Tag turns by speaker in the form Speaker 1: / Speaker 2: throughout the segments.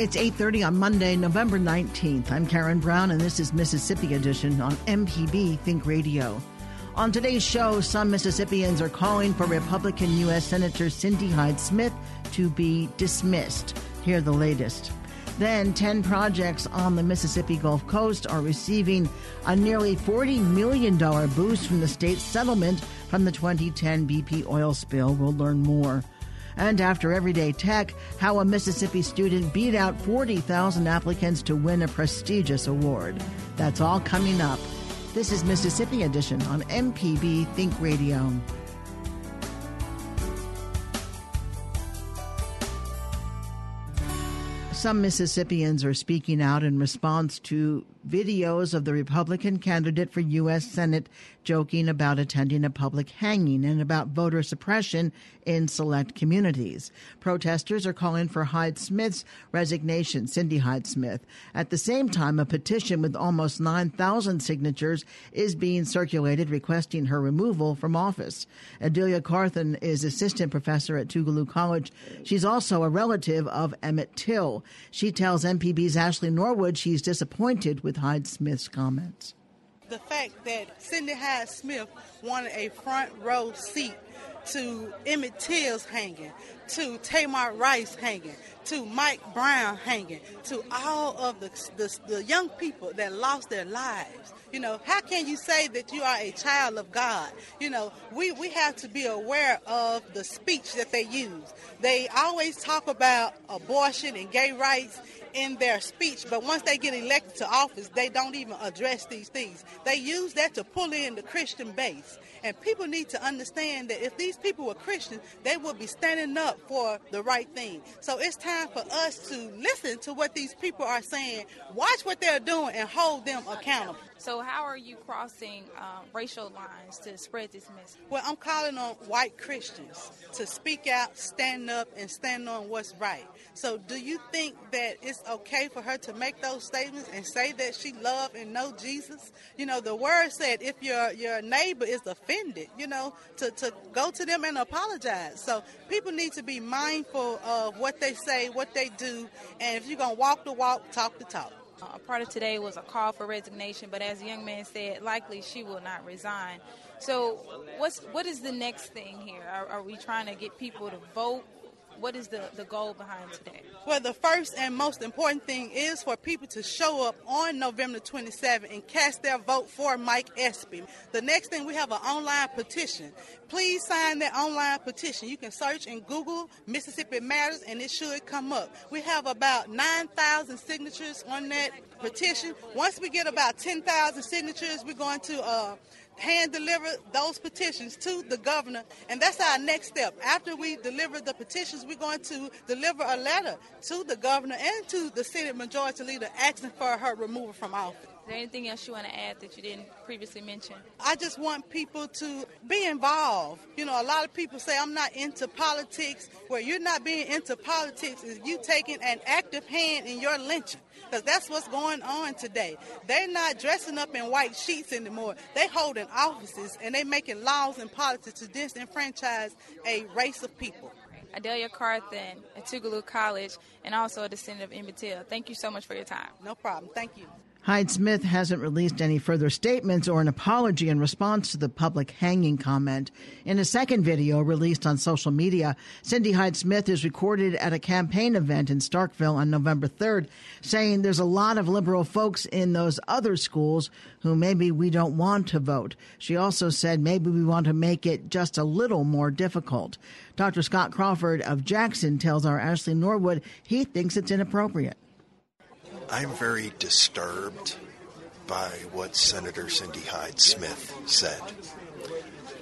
Speaker 1: It's 8:30 on Monday, November 19th. I'm Karen Brown and this is Mississippi Edition on MPB Think Radio. On today's show, some Mississippians are calling for Republican U.S. Senator Cindy Hyde Smith to be dismissed. Hear the latest. Then, 10 projects on the Mississippi Gulf Coast are receiving a nearly $40 million boost from the state's settlement from the 2010 BP oil spill. We'll learn more. And after Everyday Tech, how a Mississippi student beat out 40,000 applicants to win a prestigious award. That's all coming up. This is Mississippi Edition on MPB Think Radio. Some Mississippians are speaking out in response to videos of the Republican candidate for U.S. Senate joking about attending a public hanging and about voter suppression in select communities. Protesters are calling for Hyde Smith's resignation, Cindy Hyde Smith. At the same time, a petition with almost 9,000 signatures is being circulated requesting her removal from office. Adelia Carthen is assistant professor at Tougaloo College. She's also a relative of Emmett Till. She tells MPB's Ashley Norwood she's disappointed with with Hyde Smith's comments.
Speaker 2: The fact that Cindy Hyde Smith wanted a front row seat to Emmett Till's hanging, to Tamir Rice hanging, to Mike Brown hanging, to all of the, the, the young people that lost their lives. You know, how can you say that you are a child of God? You know, we, we have to be aware of the speech that they use. They always talk about abortion and gay rights in their speech, but once they get elected to office, they don't even address these things. They use that to pull in the Christian base. And people need to understand that if these people were Christians, they would be standing up for the right thing. So it's time for us to listen to what these people are saying, watch what they're doing, and hold them accountable.
Speaker 3: So, how are you crossing um, racial lines to spread this message?
Speaker 2: Well, I'm calling on white Christians to speak out, stand up, and stand on what's right. So, do you think that it's okay for her to make those statements and say that she love and know Jesus? You know, the word said if your your neighbor is offended, you know, to, to go to them and apologize. So, people need to be mindful of what they say, what they do, and if you're gonna walk the walk, talk the talk.
Speaker 3: A part of today was a call for resignation, but as the young man said, likely she will not resign. So, what's what is the next thing here? Are, are we trying to get people to vote? What is the, the goal behind today?
Speaker 2: Well, the first and most important thing is for people to show up on November 27 and cast their vote for Mike Espy. The next thing, we have an online petition. Please sign that online petition. You can search in Google Mississippi Matters and it should come up. We have about 9,000 signatures on that petition. Once we get about 10,000 signatures, we're going to uh, hand deliver those petitions to the governor, and that's our next step. After we deliver the petitions, we're going to deliver a letter to the governor and to the Senate Majority Leader asking for her removal from office.
Speaker 3: There anything else you want to add that you didn't previously mention?
Speaker 2: I just want people to be involved. You know, a lot of people say I'm not into politics. Where you're not being into politics is you taking an active hand in your lynching because that's what's going on today. They're not dressing up in white sheets anymore. They're holding offices and they're making laws and politics to disenfranchise a race of people.
Speaker 3: Adelia Carthen at Tougaloo College and also a descendant of Emmett Till. Thank you so much for your time.
Speaker 2: No problem. Thank you.
Speaker 1: Hyde Smith hasn't released any further statements or an apology in response to the public hanging comment. In a second video released on social media, Cindy Hyde Smith is recorded at a campaign event in Starkville on November 3rd, saying there's a lot of liberal folks in those other schools who maybe we don't want to vote. She also said maybe we want to make it just a little more difficult. Dr. Scott Crawford of Jackson tells our Ashley Norwood he thinks it's inappropriate.
Speaker 4: I'm very disturbed by what Senator Cindy Hyde Smith said.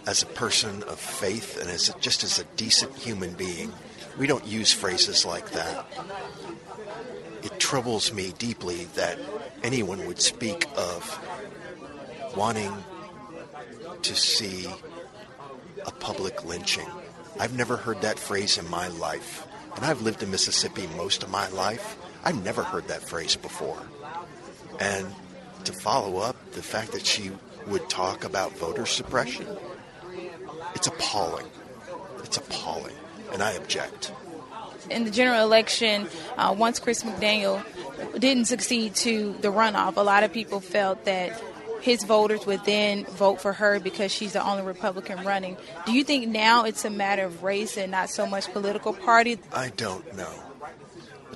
Speaker 4: As a person of faith and as a, just as a decent human being, we don't use phrases like that. It troubles me deeply that anyone would speak of wanting to see a public lynching. I've never heard that phrase in my life, and I've lived in Mississippi most of my life. I've never heard that phrase before. And to follow up, the fact that she would talk about voter suppression, it's appalling. It's appalling. And I object.
Speaker 3: in the general election, uh, once Chris McDaniel didn't succeed to the runoff, a lot of people felt that his voters would then vote for her because she's the only Republican running. Do you think now it's a matter of race and not so much political party?
Speaker 4: I don't know.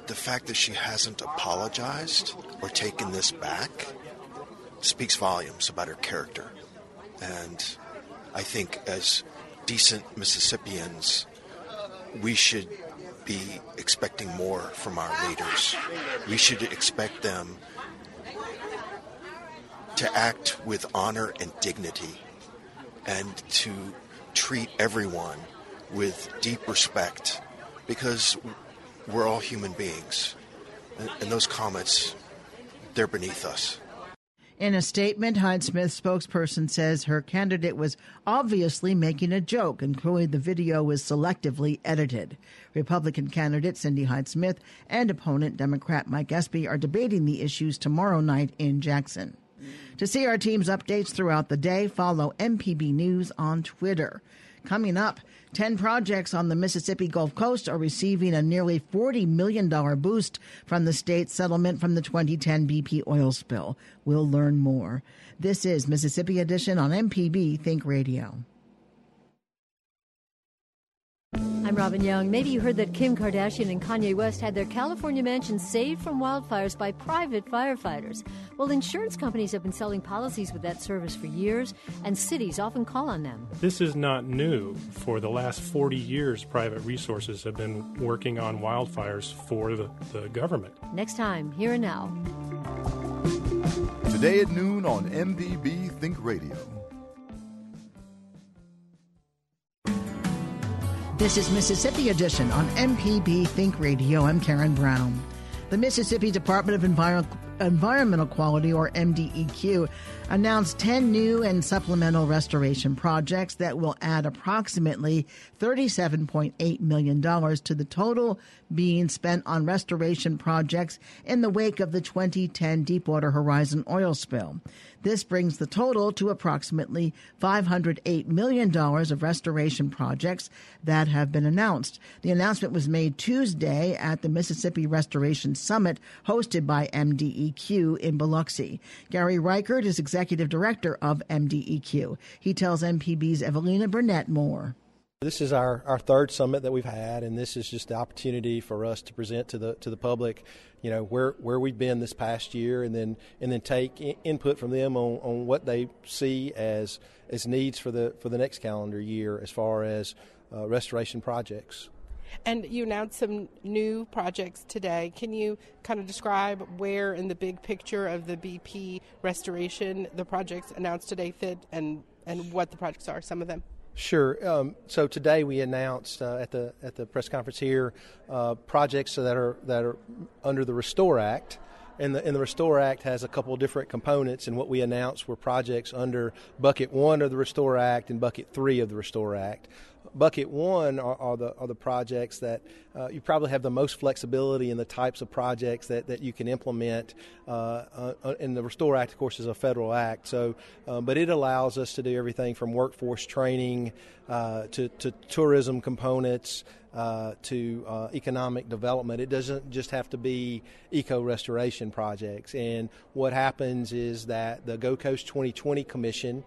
Speaker 4: But the fact that she hasn't apologized or taken this back speaks volumes about her character. And I think as decent Mississippians, we should be expecting more from our leaders. We should expect them to act with honor and dignity and to treat everyone with deep respect because we're all human beings. And, those comets, they're beneath us.
Speaker 1: In a statement, Hyde Smith spokesperson says her candidate was obviously making a joke quoted the video was selectively edited. Republican candidate Cindy Hyde Smith and opponent Democrat Mike Espy are debating the issues tomorrow night in Jackson. To see our team's updates throughout the day, follow MPB News on Twitter. Coming up, 10 projects on the Mississippi Gulf Coast are receiving a nearly $40 million boost from the state settlement from the 2010 BP oil spill. We'll learn more. This is Mississippi Edition on MPB Think Radio.
Speaker 5: I'm Robin Young. Maybe you heard that Kim Kardashian and Kanye West had their California mansion saved from wildfires by private firefighters. Well, insurance companies have been selling policies with that service for years, and cities often call on them.
Speaker 6: This is not new. For the last 40 years, private resources have been working on wildfires for the, the government.
Speaker 5: Next time, here and now.
Speaker 7: Today at noon on MPB Think Radio.
Speaker 1: This is Mississippi Edition on MPB Think Radio. I'm Karen Brown. The Mississippi Department of Envir- Environmental Quality, or MDEQ, announced 10 new and supplemental restoration projects that will add approximately $37.8 million to the total being spent on restoration projects in the wake of the 2010 Deepwater Horizon oil spill. This brings the total to approximately $508 million of restoration projects that have been announced. The announcement was made Tuesday at the Mississippi Restoration Summit hosted by MDEQ in Biloxi. Gary Rikard is executive director of MDEQ. He tells MPB's Evelina Burnett more.
Speaker 8: This is our, our third summit that we've had, and this is just the opportunity for us to present to the to the public, you know, where, where we've been this past year, and then and then take input from them on, on what they see as as needs for the for the next calendar year as far as uh, restoration projects.
Speaker 9: And you announced some new projects today. Can you kind of describe where, in the big picture of the BP restoration, the projects announced today fit, and and what the projects are? Some of them.
Speaker 8: Sure. Um, so today we announced uh, at the at the press conference here uh, projects that are that are under the Restore Act. And the, and the Restore Act has a couple different components, and what we announced were projects under Bucket 1 of the Restore Act and Bucket 3 of the Restore Act bucket one are, are, the are the projects that uh, you probably have the most flexibility in the types of projects that, that you can implement. Uh, uh, and the Restore Act, of course, is a federal act. So, um, but it allows us to do everything from workforce training uh, to, to tourism components. Uh, to uh, economic development. It doesn't just have to be eco restoration projects. And what happens is that the Go Coast 2020 Commission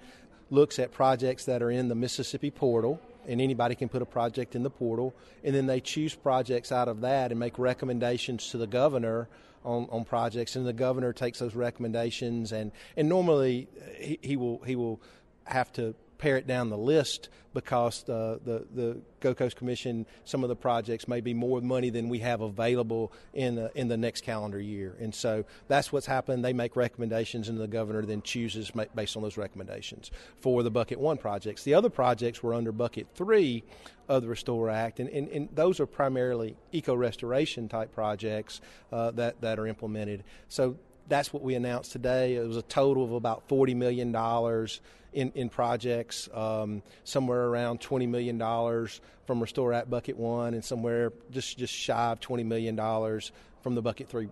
Speaker 8: looks at projects that are in the Mississippi portal and anybody can put a project in the portal, and then they choose projects out of that and make recommendations to the governor on, on projects, and the governor takes those recommendations, and, and normally he, he will he will have to it down the list because the, the, the Go Coast Commission, some of the projects may be more money than we have available in the, in the next calendar year. And so that's what's happened. They make recommendations, and the governor then chooses based on those recommendations for the Bucket 1 projects. The other projects were under Bucket 3 of the Restore Act, and, and, and those are primarily eco restoration type projects uh, that, that are implemented. So that's what we announced today. It was a total of about $40 million in, in projects, um, somewhere around $20 million from Restore Act Bucket 1 and somewhere just, just shy of $20 million from the Bucket 3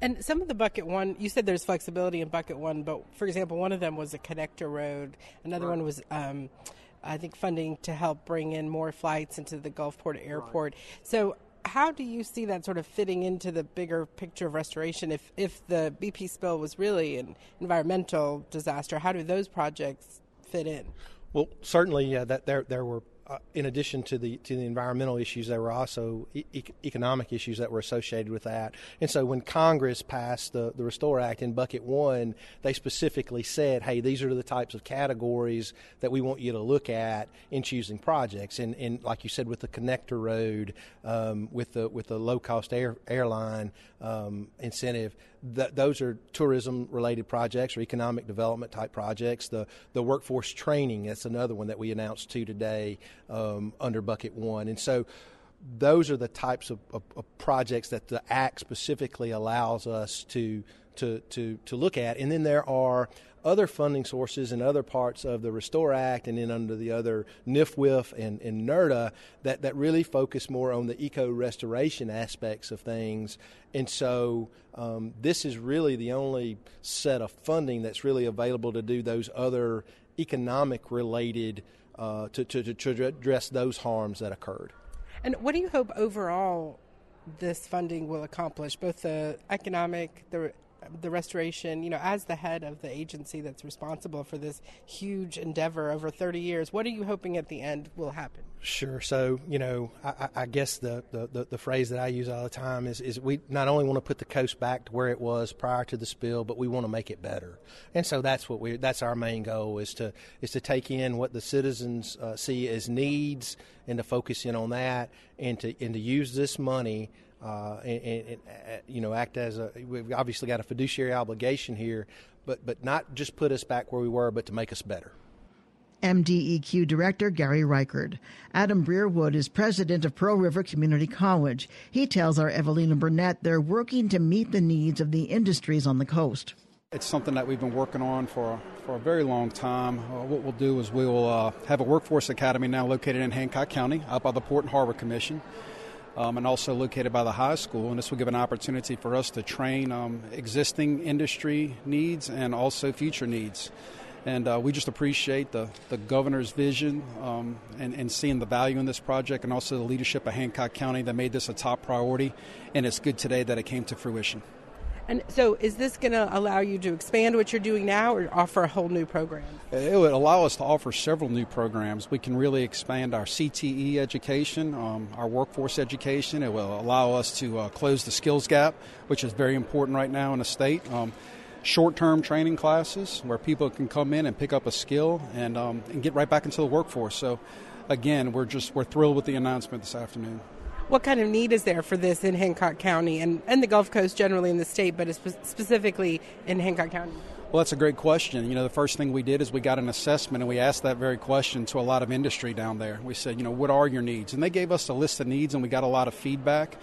Speaker 9: and some of the bucket one, you said there's flexibility in bucket one, but for example, one of them was a connector road. Another right. one was um, I think, funding to help bring in more flights into the Gulfport Airport. So, how do you see that sort of fitting into the bigger picture of restoration? If if the BP spill was really an environmental disaster, how do those projects fit in?
Speaker 8: Well, certainly, yeah, that there there were uh, in addition to the to the environmental issues, there were also e- economic issues that were associated with that. And so, when Congress passed the the Restore Act in bucket one, they specifically said, "Hey, these are the types of categories that we want you to look at in choosing projects." And, and like you said, with the connector road, um, with the with the low cost air, airline um, incentive, th- those are tourism related projects or economic development type projects. The the workforce training that's another one that we announced to today um, under bucket one, and so those are the types of, of, of, projects that the act specifically allows us to to to to look at, and then there are other funding sources and other parts of the Restore Act and then under the other NFWF and, and NRDA that, that really focus more on the eco restoration aspects of things. And so um, this is really the only set of funding that's really available to do those other economic related, uh, to, to, to address those harms that occurred.
Speaker 9: And what do you hope overall this funding will accomplish, both the economic, the the restoration, you know, as the head of the agency that's responsible for this huge endeavor over 30 years, what are you hoping at the end will happen?
Speaker 8: Sure. So, you know, I, I guess the, the, the, phrase that I use all the time is, is we not only want to put the coast back to where it was prior to the spill, but we want to make it better. And so that's what we that's our main goal is to is to take in what the citizens uh, see as needs and to focus in on that and to and to use this money uh, and, and, and, uh, you know act as a we've obviously got a fiduciary obligation here, but but not just put us back where we were, but to make us better.
Speaker 1: MDEQ Director Gary Rikard. Adam Breerwood is president of Pearl River Community College. He tells our Evelina Burnett they're working to meet the needs of the industries on the coast.
Speaker 10: It's something that we've been working on for, for a very long time. Uh, what we'll do is we will uh, have a workforce academy now located in Hancock County, out by the Port and Harbor Commission um, and also located by the high school. And this will give an opportunity for us to train um, existing industry needs and also future needs. And uh, we just appreciate the, the governor's vision um, and, and seeing the value in this project and also the leadership of Hancock County that made this a top priority. And it's good today that it came to fruition.
Speaker 9: And so, is this going to allow you to expand what you're doing now or offer a whole new program?
Speaker 10: It would allow us to offer several new programs. We can really expand our CTE education, um, our workforce education. It will allow us to uh, close the skills gap, which is very important right now in the state. Um, Short term training classes where people can come in and pick up a skill and, um, and get right back into the workforce. So, again, we're just we're thrilled with the announcement this afternoon.
Speaker 9: What kind of need is there for this in Hancock County and, and the Gulf Coast generally in the state, but specifically in Hancock County?
Speaker 10: Well, that's a great question. You know, the first thing we did is we got an assessment and we asked that very question to a lot of industry down there. We said, you know, what are your needs? And they gave us a list of needs and we got a lot of feedback.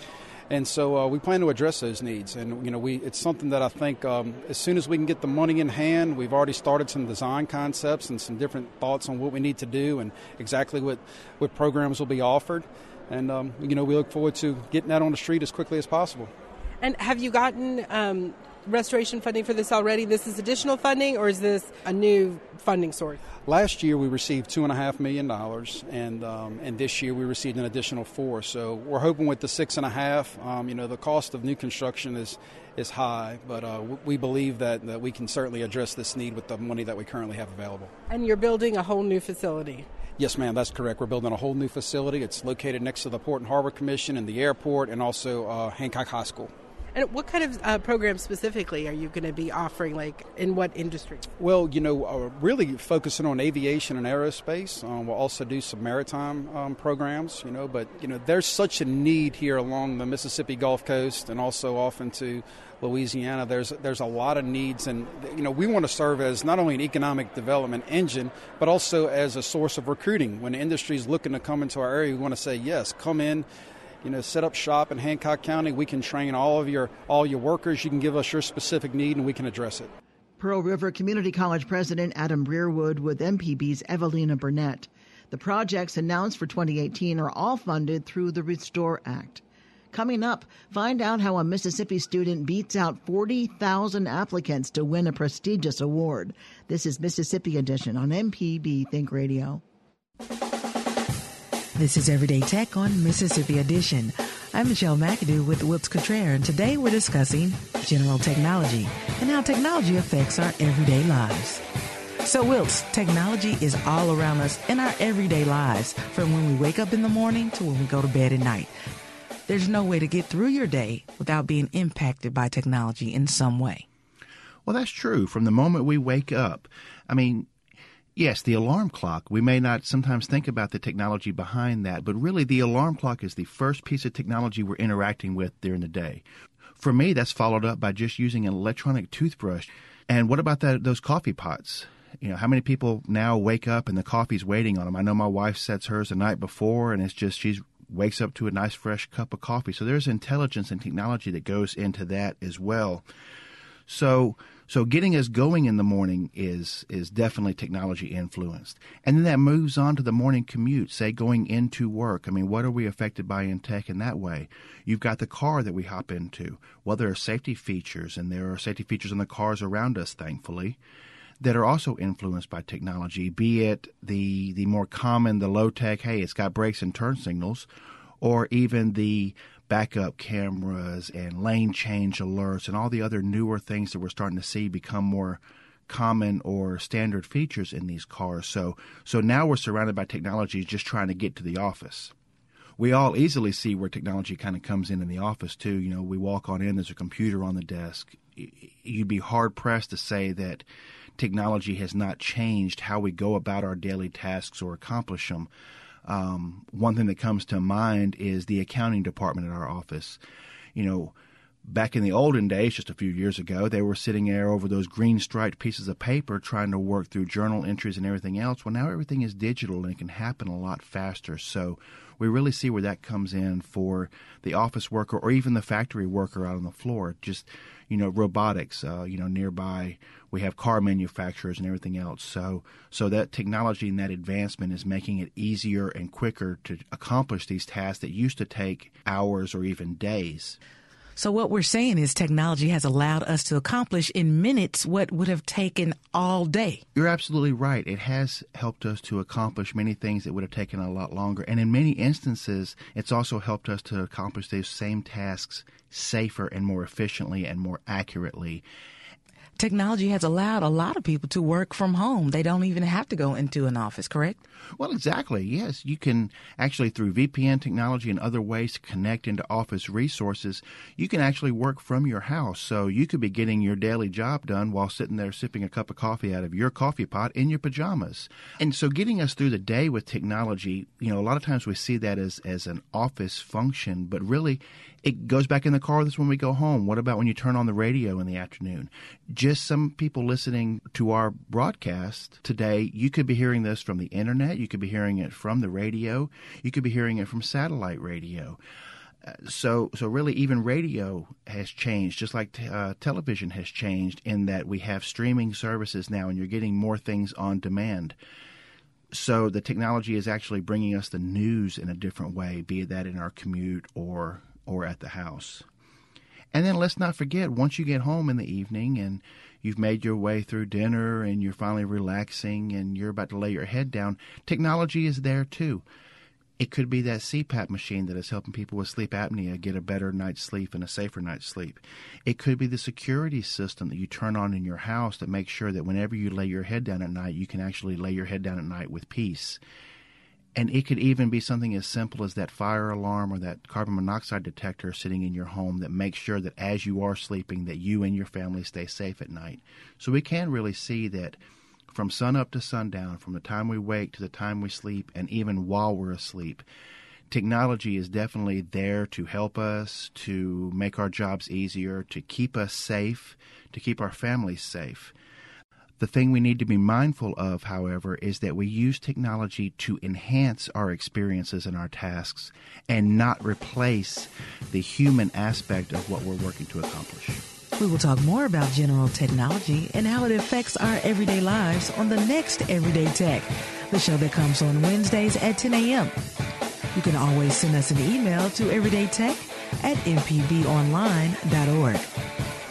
Speaker 10: And so uh, we plan to address those needs. And, you know, we, it's something that I think um, as soon as we can get the money in hand, we've already started some design concepts and some different thoughts on what we need to do and exactly what, what programs will be offered and um, you know we look forward to getting that on the street as quickly as possible.
Speaker 9: And have you gotten um, restoration funding for this already? This is additional funding, or is this a new funding source?
Speaker 10: Last year we received two and a half million dollars, and um, and this year we received an additional four. So we're hoping with the six and a half, um, you know, the cost of new construction is is high, but uh, we believe that, that we can certainly address this need with the money that we currently have available.
Speaker 9: And you're building a whole new facility.
Speaker 10: Yes, ma'am, that's correct. We're building a whole new facility. It's located next to the Port and Harbor Commission and the airport and also uh, Hancock High School.
Speaker 9: And what kind of uh, programs specifically are you going to be offering, like in what industry?
Speaker 10: Well, you know, uh, really focusing on aviation and aerospace. Um, we'll also do some maritime um, programs, you know, but, you know, there's such a need here along the Mississippi Gulf Coast and also off into Louisiana. There's there's a lot of needs, and you know we want to serve as not only an economic development engine, but also as a source of recruiting. When industry is looking to come into our area, we want to say yes, come in. You know, set up shop in Hancock County. We can train all of your all your workers. You can give us your specific need, and we can address it.
Speaker 1: Pearl River Community College President Adam Breerwood with MPB's Evelina Burnett. The projects announced for 2018 are all funded through the Restore Act. Coming up, find out how a Mississippi student beats out 40,000 applicants to win a prestigious award. This is Mississippi Edition on MPB Think Radio.
Speaker 11: This is Everyday Tech on Mississippi Edition. I'm Michelle McAdoo with Wilts Cottrell, and today we're discussing general technology and how technology affects our everyday lives. So, Wilts, technology is all around us in our everyday lives, from when we wake up in the morning to when we go to bed at night. There's no way to get through your day without being impacted by technology in some way.
Speaker 12: Well, that's true. From the moment we wake up, I mean, Yes, the alarm clock. We may not sometimes think about the technology behind that, but really the alarm clock is the first piece of technology we're interacting with during the day. For me, that's followed up by just using an electronic toothbrush. And what about that those coffee pots? You know, how many people now wake up and the coffee's waiting on them? I know my wife sets hers the night before and it's just she wakes up to a nice fresh cup of coffee. So there's intelligence and technology that goes into that as well. So so getting us going in the morning is is definitely technology influenced. And then that moves on to the morning commute, say going into work. I mean, what are we affected by in tech in that way? You've got the car that we hop into. Well, there are safety features and there are safety features in the cars around us, thankfully, that are also influenced by technology, be it the the more common, the low tech, hey, it's got brakes and turn signals, or even the backup cameras and lane change alerts and all the other newer things that we're starting to see become more common or standard features in these cars. So so now we're surrounded by technology just trying to get to the office. We all easily see where technology kind of comes in in the office too. You know, we walk on in, there's a computer on the desk. You'd be hard pressed to say that technology has not changed how we go about our daily tasks or accomplish them. Um, one thing that comes to mind is the accounting department at our office. You know, back in the olden days, just a few years ago, they were sitting there over those green striped pieces of paper trying to work through journal entries and everything else. Well, now everything is digital and it can happen a lot faster. So we really see where that comes in for the office worker or even the factory worker out on the floor. Just, you know, robotics, uh, you know, nearby we have car manufacturers and everything else. So, so that technology and that advancement is making it easier and quicker to accomplish these tasks that used to take hours or even days.
Speaker 11: So what we're saying is technology has allowed us to accomplish in minutes what would have taken all day.
Speaker 12: You're absolutely right. It has helped us to accomplish many things that would have taken a lot longer. And in many instances, it's also helped us to accomplish those same tasks safer and more efficiently and more accurately
Speaker 11: technology has allowed a lot of people to work from home. They don't even have to go into an office, correct?
Speaker 12: Well, exactly. Yes, you can actually through VPN technology and other ways to connect into office resources, you can actually work from your house. So you could be getting your daily job done while sitting there sipping a cup of coffee out of your coffee pot in your pajamas. And so getting us through the day with technology, you know, a lot of times we see that as as an office function, but really it goes back in the car us when we go home. What about when you turn on the radio in the afternoon? Just some people listening to our broadcast today, you could be hearing this from the internet, you could be hearing it from the radio, you could be hearing it from satellite radio. Uh, so, so really, even radio has changed, just like t- uh, television has changed, in that we have streaming services now, and you're getting more things on demand so the technology is actually bringing us the news in a different way, be that in our commute or or at the house. And then let's not forget, once you get home in the evening and you've made your way through dinner and you're finally relaxing and you're about to lay your head down, technology is there too. It could be that CPAP machine that is helping people with sleep apnea get a better night's sleep and a safer night's sleep. It could be the security system that you turn on in your house that makes sure that whenever you lay your head down at night, you can actually lay your head down at night with peace. And it could even be something as simple as that fire alarm or that carbon monoxide detector sitting in your home that makes sure that as you are sleeping that you and your family stay safe at night. So we can really see that from sun up to sundown, from the time we wake to the time we sleep, and even while we're asleep, technology is definitely there to help us, to make our jobs easier, to keep us safe, to keep our families safe. The thing we need to be mindful of, however, is that we use technology to enhance our experiences and our tasks and not replace the human aspect of what we're working to accomplish.
Speaker 11: We will talk more about general technology and how it affects our everyday lives on the next Everyday Tech, the show that comes on Wednesdays at 10 a.m. You can always send us an email to everydaytech at mpbonline.org.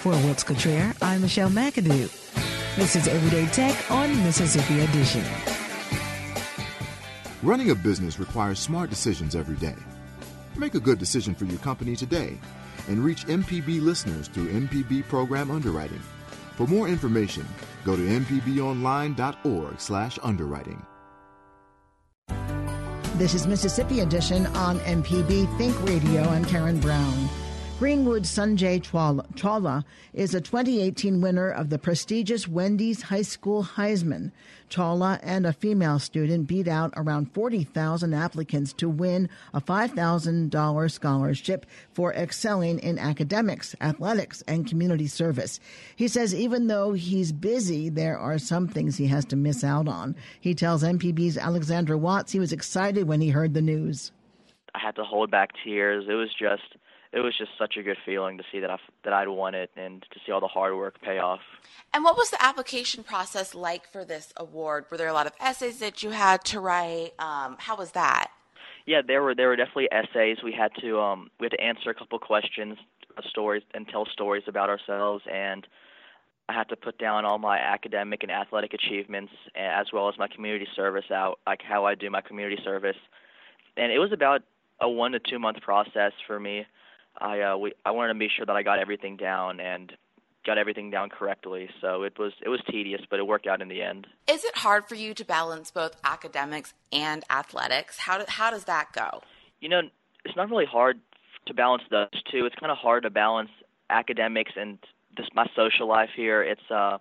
Speaker 11: For Wilts Cottrell, I'm Michelle McAdoo. This is Everyday Tech on Mississippi Edition.
Speaker 7: Running a business requires smart decisions every day. Make a good decision for your company today and reach MPB listeners through MPB program underwriting. For more information, go to mpbonline.org/underwriting.
Speaker 1: This is Mississippi Edition on MPB Think Radio. I'm Karen Brown. Greenwood Sanjay Chawla is a 2018 winner of the prestigious Wendy's High School Heisman. Chawla and a female student beat out around 40,000 applicants to win a $5,000 scholarship for excelling in academics, athletics, and community service. He says even though he's busy, there are some things he has to miss out on. He tells MPB's Alexandra Watts he was excited when he heard the news.
Speaker 13: I had to hold back tears. It was just it was just such a good feeling to see that I that I'd won it and to see all the hard work pay off.
Speaker 14: And what was the application process like for this award? Were there a lot of essays that you had to write? Um, how was that?
Speaker 13: Yeah, there were there were definitely essays. We had to um, we had to answer a couple questions, uh, stories, and tell stories about ourselves. And I had to put down all my academic and athletic achievements, as well as my community service out, like how I do my community service. And it was about a one to two month process for me. I uh, we I wanted to make sure that I got everything down and got everything down correctly. So it was it was tedious, but it worked out in the end.
Speaker 14: Is it hard for you to balance both academics and athletics? How do, how does that go?
Speaker 13: You know, it's not really hard to balance those two. It's kind of hard to balance academics and just my social life here. It's uh, I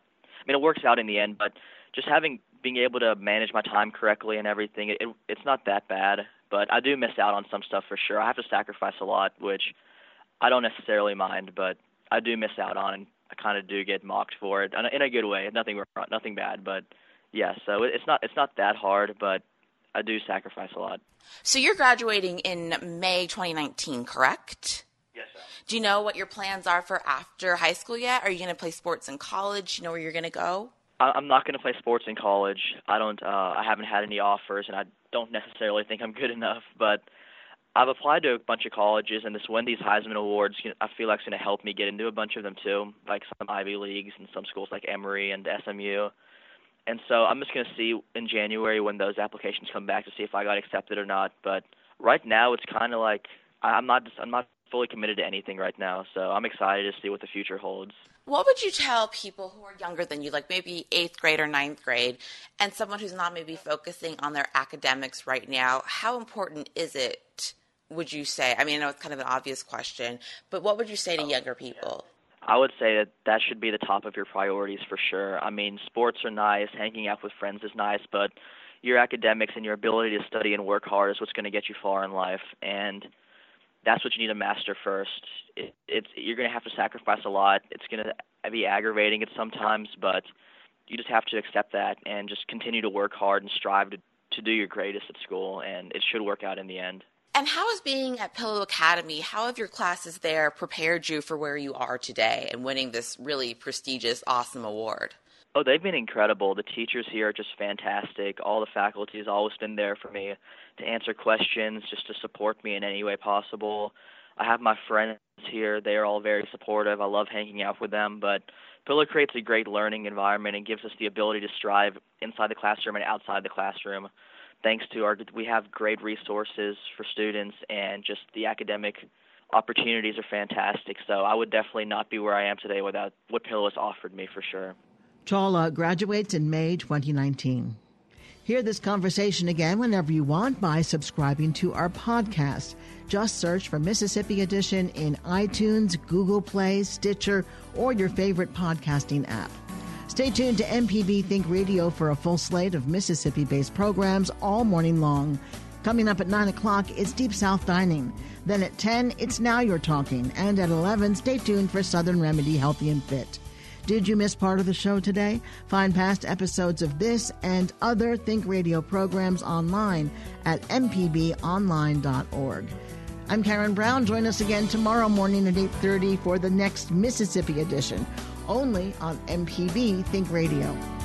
Speaker 13: mean, it works out in the end, but just having being able to manage my time correctly and everything, it, it it's not that bad. But I do miss out on some stuff for sure. I have to sacrifice a lot, which I don't necessarily mind, but I do miss out on. I kind of do get mocked for it in a good way. Nothing nothing bad, but yeah. So it's not it's not that hard, but I do sacrifice a lot.
Speaker 14: So you're graduating in May 2019, correct?
Speaker 13: Yes. Sir.
Speaker 14: Do you know what your plans are for after high school yet? Are you going to play sports in college? You know where you're going to go?
Speaker 13: I'm not going to play sports in college. I don't. Uh, I haven't had any offers, and I don't necessarily think I'm good enough. But I've applied to a bunch of colleges, and this Wendy's Heisman Awards, I feel like, is going to help me get into a bunch of them too, like some Ivy Leagues and some schools like Emory and SMU. And so I'm just going to see in January when those applications come back to see if I got accepted or not. But right now, it's kind of like I'm not I'm not fully committed to anything right now. So I'm excited to see what the future holds.
Speaker 14: What would you tell people who are younger than you, like maybe eighth grade or ninth grade, and someone who's not maybe focusing on their academics right now? How important is it would you say? I mean, I know it's kind of an obvious question, but what would you say to oh. younger people?
Speaker 13: I would say that that should be the top of your priorities for sure. I mean, sports are nice, hanging out with friends is nice, but your academics and your ability to study and work hard is what's going to get you far in life, and that's what you need to master first. It, it's you're going to have to sacrifice a lot. It's going to be aggravating at sometimes, but you just have to accept that and just continue to work hard and strive to to do your greatest at school, and it should work out in the end.
Speaker 14: And how has being at Pillow Academy, how have your classes there prepared you for where you are today and winning this really prestigious, awesome award?
Speaker 13: Oh, they've been incredible. The teachers here are just fantastic. All the faculty has always been there for me to answer questions, just to support me in any way possible. I have my friends here. They are all very supportive. I love hanging out with them, but Pillow creates a great learning environment and gives us the ability to strive inside the classroom and outside the classroom thanks to our we have great resources for students and just the academic opportunities are fantastic. So I would definitely not be where I am today without what Pillow has offered me for sure.
Speaker 1: Chawla graduates in May 2019. Hear this conversation again whenever you want by subscribing to our podcast. Just search for Mississippi Edition in iTunes, Google Play, Stitcher, or your favorite podcasting app. Stay tuned to MPB Think Radio for a full slate of Mississippi based programs all morning long. Coming up at 9 o'clock, it's Deep South Dining. Then at 10, it's Now You're Talking. And at 11, stay tuned for Southern Remedy Healthy and Fit. Did you miss part of the show today? Find past episodes of this and other Think Radio programs online at mpbonline.org. I'm Karen Brown. Join us again tomorrow morning at 8:30 for the next Mississippi edition only on MPB Think Radio.